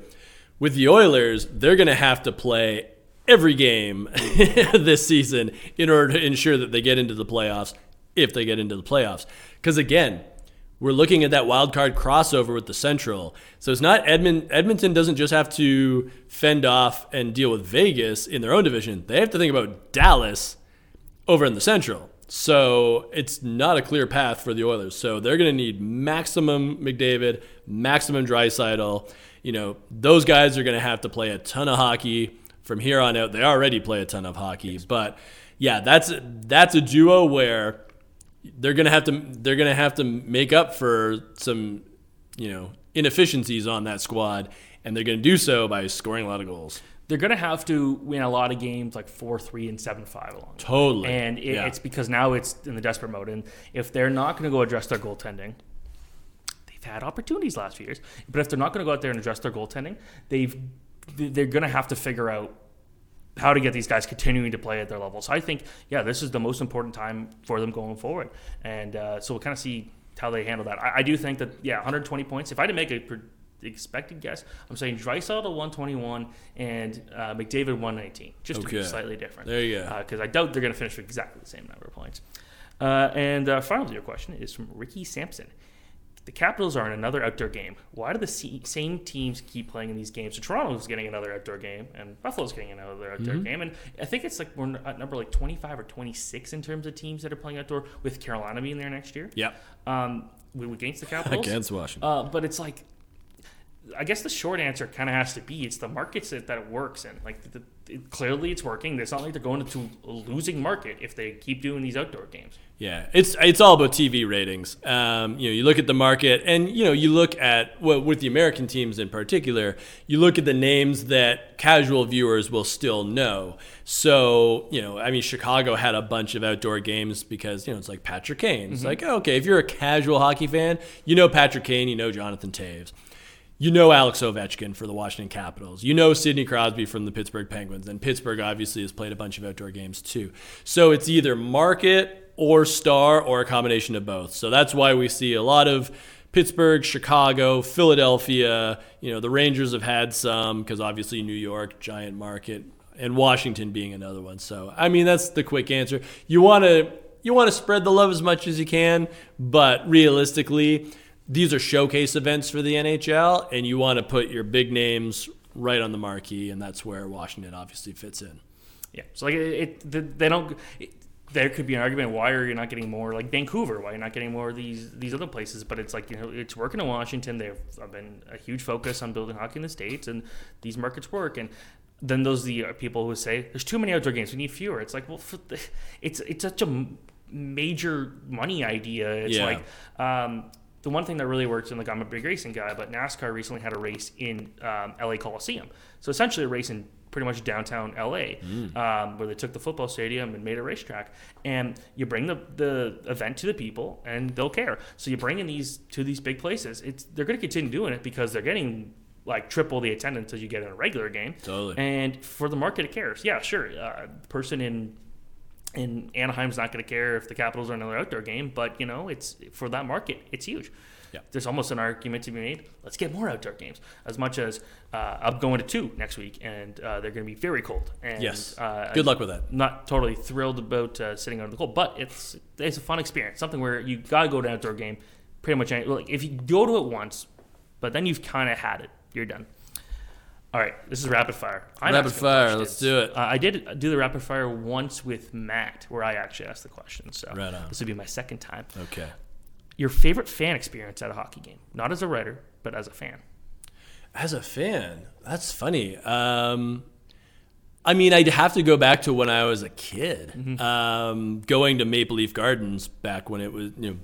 with the Oilers, they're going to have to play every game this season in order to ensure that they get into the playoffs if they get into the playoffs. Because again, we're looking at that wild card crossover with the Central. So it's not Edmond, Edmonton doesn't just have to fend off and deal with Vegas in their own division. They have to think about Dallas over in the Central. So it's not a clear path for the Oilers. So they're going to need maximum McDavid, maximum Draisaitl you know, those guys are going to have to play a ton of hockey from here on out. They already play a ton of hockey, but yeah, that's that's a duo where they're going to have to they're to have to make up for some, you know, inefficiencies on that squad, and they're going to do so by scoring a lot of goals they're going to have to win a lot of games like 4-3 and 7-5 along totally and it, yeah. it's because now it's in the desperate mode and if they're not going to go address their goaltending they've had opportunities last few years. But if they're not going to go out there and address their goaltending, they've they're going to have to figure out how to get these guys continuing to play at their level. So I think, yeah, this is the most important time for them going forward. And uh, so we'll kind of see how they handle that. I, I, do think that, yeah, 120 points. If I had to make a expected guess, I'm saying Draisaitl 121 and uh, McDavid 119, just okay. to be slightly different. There you go. Because uh, I doubt they're going to finish with exactly the same number of points. Uh, and uh, finally, your question is from Ricky Sampson. The Capitals are in another outdoor game. Why do the same teams keep playing in these games? So Toronto's getting another outdoor game, and Buffalo's getting another outdoor mm-hmm. game. And I think it's like we're at number like 25 or 26 in terms of teams that are playing outdoor, with Carolina being there next year. Yeah. Um, we against the Capitals. against Washington. Uh, but it's like, I guess the short answer kind of has to be it's the markets that, that it works in. Like the, it, clearly it's working. It's not like they're going into a losing market if they keep doing these outdoor games. Yeah, it's it's all about TV ratings. Um, you know, you look at the market, and you know, you look at well, with the American teams in particular, you look at the names that casual viewers will still know. So, you know, I mean, Chicago had a bunch of outdoor games because you know it's like Patrick Kane. It's mm-hmm. like okay, if you're a casual hockey fan, you know Patrick Kane, you know Jonathan Toews you know Alex Ovechkin for the Washington Capitals. You know Sidney Crosby from the Pittsburgh Penguins. And Pittsburgh obviously has played a bunch of outdoor games too. So it's either market or star or a combination of both. So that's why we see a lot of Pittsburgh, Chicago, Philadelphia. You know, the Rangers have had some because obviously New York, giant market, and Washington being another one. So, I mean, that's the quick answer. You want to you want to spread the love as much as you can, but realistically, these are showcase events for the NHL, and you want to put your big names right on the marquee, and that's where Washington obviously fits in. Yeah, so like it, it they don't. It, there could be an argument why are you not getting more like Vancouver? Why are you not getting more of these these other places? But it's like you know it's working in Washington. They've been a huge focus on building hockey in the states, and these markets work. And then those are the people who say there's too many outdoor games. We need fewer. It's like well, it's it's such a major money idea. It's Yeah. like um, the one thing that really works, and like I'm a big racing guy, but NASCAR recently had a race in um, LA Coliseum. So essentially, a race in pretty much downtown LA, um, where they took the football stadium and made a racetrack. And you bring the, the event to the people, and they'll care. So you bring in these to these big places. It's they're going to continue doing it because they're getting like triple the attendance as you get in a regular game. Totally. And for the market, it cares. Yeah, sure. Uh, person in in Anaheim's not going to care if the Capitals are another outdoor game, but you know, it's for that market, it's huge. Yeah. There's almost an argument to be made. Let's get more outdoor games. As much as uh, I'm going to two next week, and uh, they're going to be very cold. And, Yes. Uh, Good luck with that. Not totally thrilled about uh, sitting under the cold, but it's it's a fun experience. Something where you got to go to an outdoor game. Pretty much, any, like if you go to it once, but then you've kind of had it. You're done. All right, this is rapid fire. I'm Rapid fire, questions. let's do it. Uh, I did do the rapid fire once with Matt, where I actually asked the question. So Right this would be my second time. Okay. Your favorite fan experience at a hockey game, not as a writer, but as a fan. As a fan, that's funny. Um, I mean, I'd have to go back to when I was a kid, um, going to Maple Leaf Gardens back when it was, you know,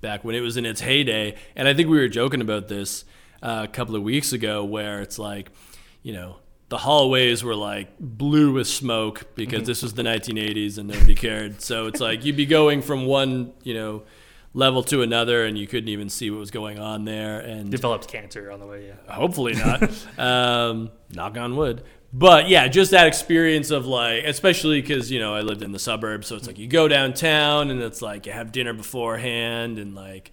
back when it was in its heyday. And I think we were joking about this uh, a couple of weeks ago, where it's like, you know, the hallways were like blue with smoke because this was the 1980s and nobody cared. So it's like you'd be going from one, you know, level to another, and you couldn't even see what was going on there. And Developed cancer on the way. Yeah. hopefully not um, knock on wood but yeah just that experience of like especially because you know i lived in the suburbs so it's like you go downtown and it's like you have dinner beforehand and like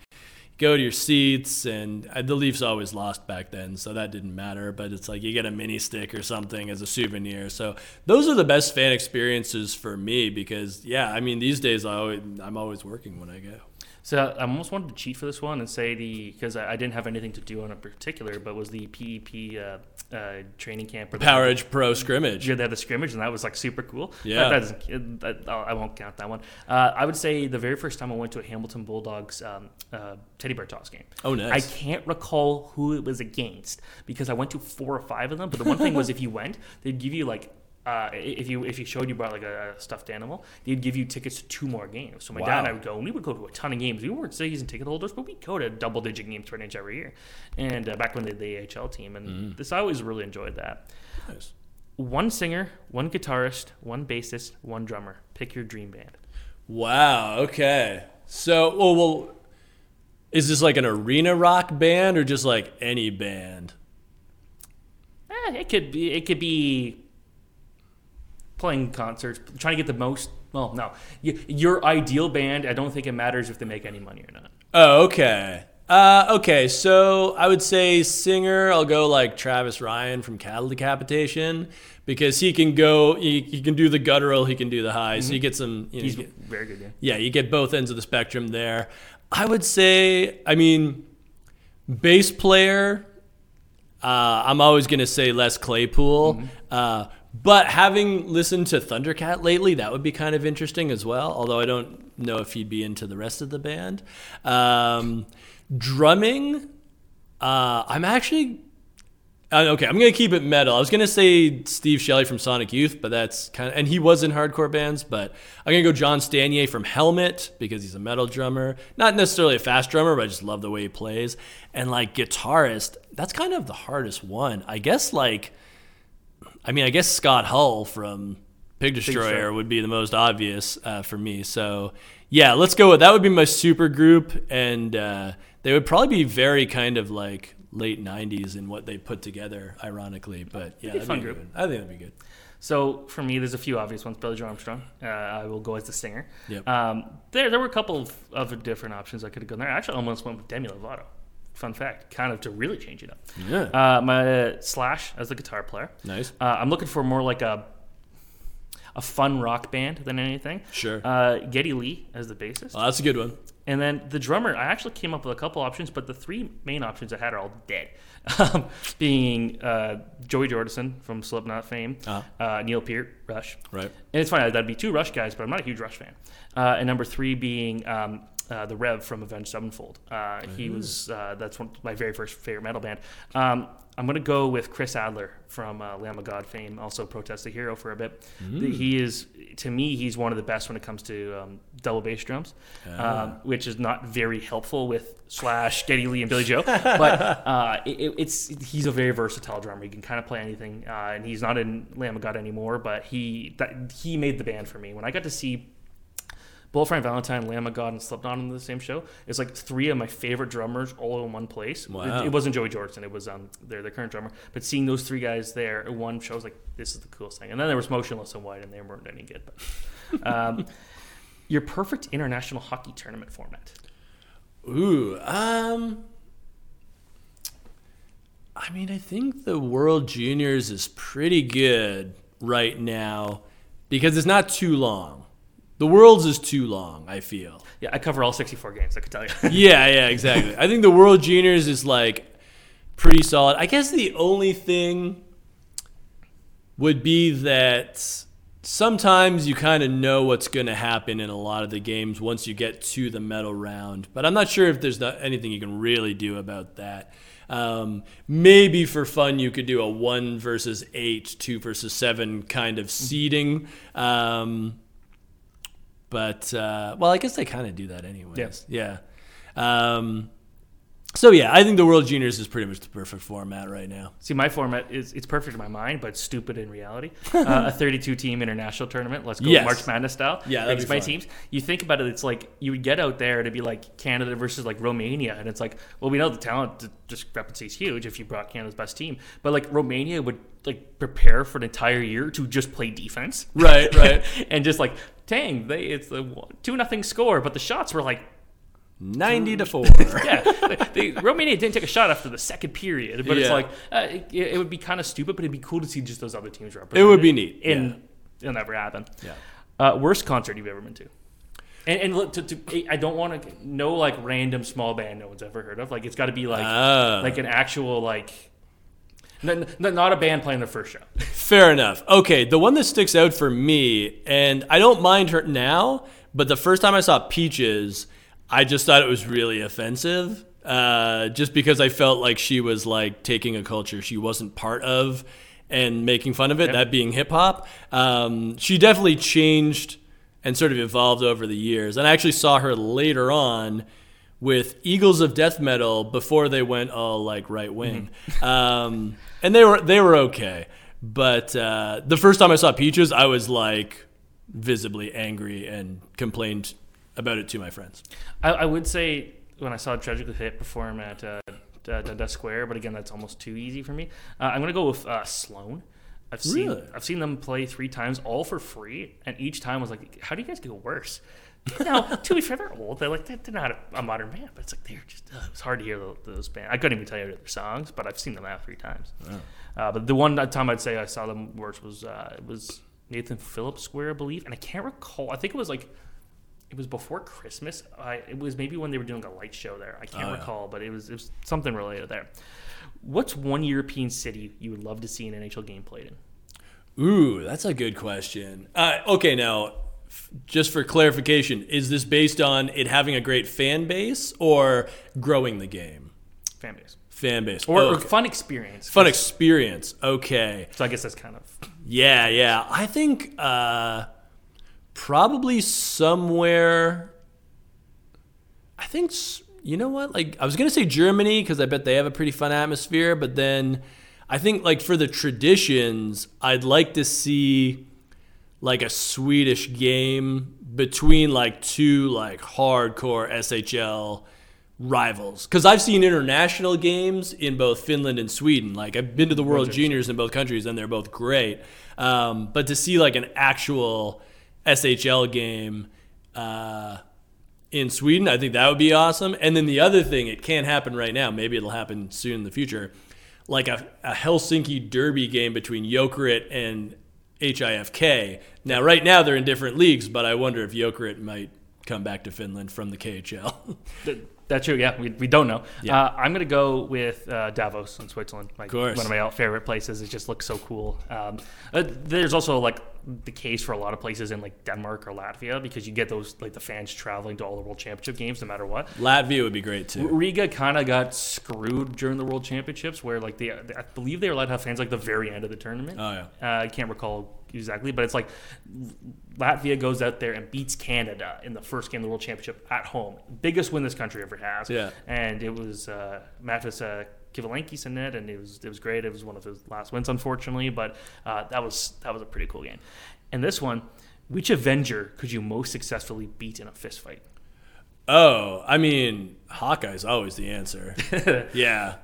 go to your seats and uh, the leafs always lost back then so that didn't matter but it's like you get a mini stick or something as a souvenir. So those are the best fan experiences for me because yeah i mean these days I always, i'm always working when i go. So I almost wanted to cheat for this one and say the because I, I didn't have anything to do on a particular, but was the PEP uh, uh, training camp or the- power edge pro scrimmage Yeah, they had the scrimmage, and that was like super cool. Yeah. that, that that, oh, I won't count that one. Uh, I would say the very first time I went to a Hamilton Bulldogs um, uh, teddy bear toss game. Oh, nice. I can't recall who it was against because I went to four or five of them. But the one thing was, if you went, they'd give you like. Uh, if you if you showed you brought like a, a stuffed animal, they'd give you tickets to two more games. So my dad and I would go, and we would go to a ton of games. We weren't season ticket holders, but we'd go to double digit games pretty much every year. And uh, back when they had the AHL team, and Mm-hmm. this I always really enjoyed that Nice. one singer, one guitarist, one bassist, one drummer. Pick your dream band. Wow. Okay. So, well, well, is this like an arena rock band or just like any band? Eh, it could be. It could be playing concerts, trying to get the most. Well, no, Y- your ideal band. I don't think it matters if they make any money or not. Oh, okay. Uh, okay. So I would say singer. I'll go like Travis Ryan from Cattle Decapitation because he can go. He, he can do the guttural. He can do the high. So you get some. You know, He's you get- very good. Yeah. yeah, you get both ends of the spectrum there. I would say, I mean, bass player. Uh, I'm always gonna say Les Claypool, uh, but having listened to Thundercat lately, that would be kind of interesting as well. Although I don't know if he'd be into the rest of the band. Um, drumming, uh, I'm actually uh, okay, I'm gonna keep it metal. I was gonna say Steve Shelley from Sonic Youth, but that's kind of, and he was in hardcore bands. But I'm gonna go John Stanier from Helmet because he's a metal drummer. Not necessarily a fast drummer, but I just love the way he plays. And like guitarist, that's kind of the hardest one. I guess like, I mean, I guess Scott Hull from Pig Destroyer, Destroyer. would be the most obvious uh, for me. So yeah, let's go with that. Would be my super group, and uh, they would probably be very kind of like late '90s and what they put together. Ironically, but yeah, be a that'd fun be group. good. I think that'd be good. So for me, there's a few obvious ones. Billie Joe Armstrong. Uh, I will go as the singer. Yep. Um, there, there were a couple of other different options I could have gone there. I actually almost went with Demi Lovato. Fun fact, kind of to really change it up. Yeah, Uh, my Slash as the guitar player. nice. Uh, I'm looking for more like a a fun rock band than anything. Sure. Uh, Geddy Lee as the bassist. Oh, that's a good one. And then the drummer, I actually came up with a couple options, but the three main options I had are all dead. Um, being uh, Joey Jordison from Slipknot fame, Uh-huh. uh, Neil Peart, Rush. Right. And it's funny, that'd be two Rush guys, but I'm not a huge Rush fan. Uh, and number three being um, uh, the Rev from Avenged Sevenfold. Uh, he was, uh, that's one my very first favorite metal band. Um, I'm going to go with Chris Adler from uh, Lamb of God fame, also Protest the Hero for a bit. The- He is, to me, he's one of the best when it comes to um, double bass drums, um, which is not very helpful with Slash, Geddy Lee, and Billie Joe. But uh, it, it's he's a very versatile drummer. He can kind of play anything, uh, and he's not in Lamb of God anymore. But he that, he made the band for me when I got to see Bullet for My Valentine, Lamb of God, and Slipknot on the same show. It's like three of my favorite drummers all in one place. Wow. It, it wasn't Joey Jordison; it was um their the current drummer. But seeing those three guys there at one show, I was like, this is the coolest thing. And then there was Motionless in White, and they weren't any good. But um, your perfect international hockey tournament format. Ooh, um, I mean, I think the World Juniors is pretty good right now because it's not too long. The World's is too long. I feel. Yeah, I cover all 64 games. I could tell you. yeah, yeah, exactly. I think the World Juniors is like pretty solid. I guess the only thing would be that sometimes you kind of know what's going to happen in a lot of the games once you get to the medal round. But I'm not sure if there's not anything you can really do about that. Um, maybe for fun, you could do a one versus eight, two versus seven kind of seeding. Um, but uh, well, I guess they kind of do that anyways. Yeah. Um, so yeah, I think the World Juniors is pretty much the perfect format right now. See, my format is it's perfect in my mind, but stupid in reality. Uh, a 32 team international tournament. Let's go Yes. March Madness style. Yeah, that'd be my fun. teams. You think about it, it's like you would get out there to be like Canada versus like Romania, and it's like, well, we know the talent discrepancy is huge if you brought Canada's best team, but like Romania would like prepare for an entire year to just play defense, Right, right. and just like, dang, they it's a two nothing score, but the shots were like Ninety to four. yeah, the, Romania didn't take a shot after the second period, but it's like uh, it, it would be kind of stupid, but it'd be cool to see just those other teams It would be neat. and it'll never happen. Yeah. Uh, worst concert you've ever been to? And, and look, to, to, I don't want to no like random small band no one's ever heard of. Like it's got to be like Ah. like an actual like. Not a band playing their first show. Fair enough. Okay, the one that sticks out for me, and I don't mind her now, but the first time I saw Peaches, I just thought it was really offensive. Uh, just because I felt like she was like taking a culture she wasn't part of and making fun of it, that being hip hop. Um, she definitely changed and sort of evolved over the years. And I actually saw her later on with Eagles of Death Metal before they went all like right wing, um, and they were they were okay. But uh, the first time I saw Peaches, I was like visibly angry and complained about it to my friends. I, I would say when I saw Tragically Hip perform at uh, Dundas Square, but again, that's almost too easy for me. Uh, I'm gonna go with uh, Sloan. I've seen Really? I've seen them play three times, all for free, and each time was like, how do you guys get worse? Now, to be fair, they're old. They're like they're they're not a, a modern band, but it's like they're just. Uh, it's hard to hear those, bands. I couldn't even tell you their songs, but I've seen them out three times. Uh, but the one time I'd say I saw them worse was uh, it was Nathan Phillips Square, I believe, and I can't recall. I think it was like it was before Christmas. I, it was maybe when they were doing a light show there. I can't Oh, yeah. recall, but it was it was something related there. What's one European city you would love to see an NHL game played in? Ooh, that's a good question. Uh, okay, now, just for clarification, is this based on it having a great fan base or growing the game? Fan base Fan base. or, or Okay. fun experience? Fun experience. Okay. So I guess that's kind of Yeah, yeah. I think uh, probably somewhere. I think you know what? Like I was gonna say Germany because I bet they have a pretty fun atmosphere, but then I think like for the traditions, I'd like to see like a Swedish game between like two like hardcore SHL rivals because I've seen international games in both Finland and Sweden. Like I've been to the World Juniors in both countries, and they're both great. Um, but to see like an actual SHL game uh, in Sweden, I think that would be awesome. And then the other thing, it can't happen right now. Maybe it'll happen soon in the future. Like a, a Helsinki derby game between Jokerit and HIFK. Now, right now they're in different leagues, but I wonder if Jokerit might come back to Finland from the KHL. That's true. Yeah, we, we don't know. Yeah. Uh, I'm gonna go with uh, Davos in Switzerland. Like, of course. one of my favorite places. It just looks so cool. Um, uh, there's also like the case for a lot of places in like Denmark or Latvia because you get those like the fans traveling to all the World Championship games no matter what. Latvia would be great too. Riga kind of got screwed during the World Championships where like they I believe they were allowed to have fans like the very end of the tournament. Oh yeah. Uh, I can't recall exactly, but it's like Latvia goes out there and beats Canada in the first game of the World Championship at home. Biggest win this country ever has. Yeah. And it was uh, Matiss uh, Kivlenieks in it, and it was it was great. It was one of his last wins, unfortunately, but uh, that was that was a pretty cool game. And this one, which Avenger could you most successfully beat in a fist fight? Oh, I mean, Hawkeye's always the answer. yeah.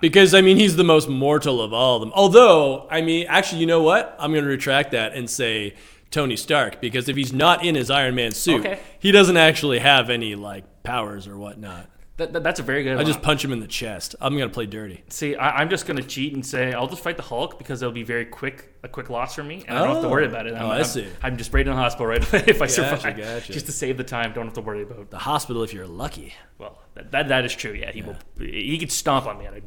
Because I mean he's the most mortal of all of them. Although, I mean, actually, you know what? I'm going to retract that and say Tony Stark because if he's not in his Iron Man suit, Okay. he doesn't actually have any like powers or whatnot. That, that- that's a very good. I one. just punch him in the chest. I'm going to play dirty. See, I, I'm just gonna cheat and say I'll just fight the Hulk because it'll be very quick, a quick loss for me, and I don't have to worry about it. Oh, I'm, Oh, I I'm- see. I'm, just right in the hospital right away if I survive, gotcha. just to save the time. Don't have to worry about. The hospital if you're lucky. Well, that, that, that is true. Yeah, he will. He could stomp on me and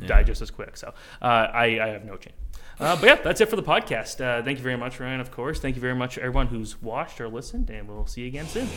I'd die just as quick. So uh, I, I have no chance. Uh, but yeah, that's it for the podcast. Uh, thank you very much, Ryan. Of course, thank you very much, everyone who's watched or listened, and we'll see you again soon.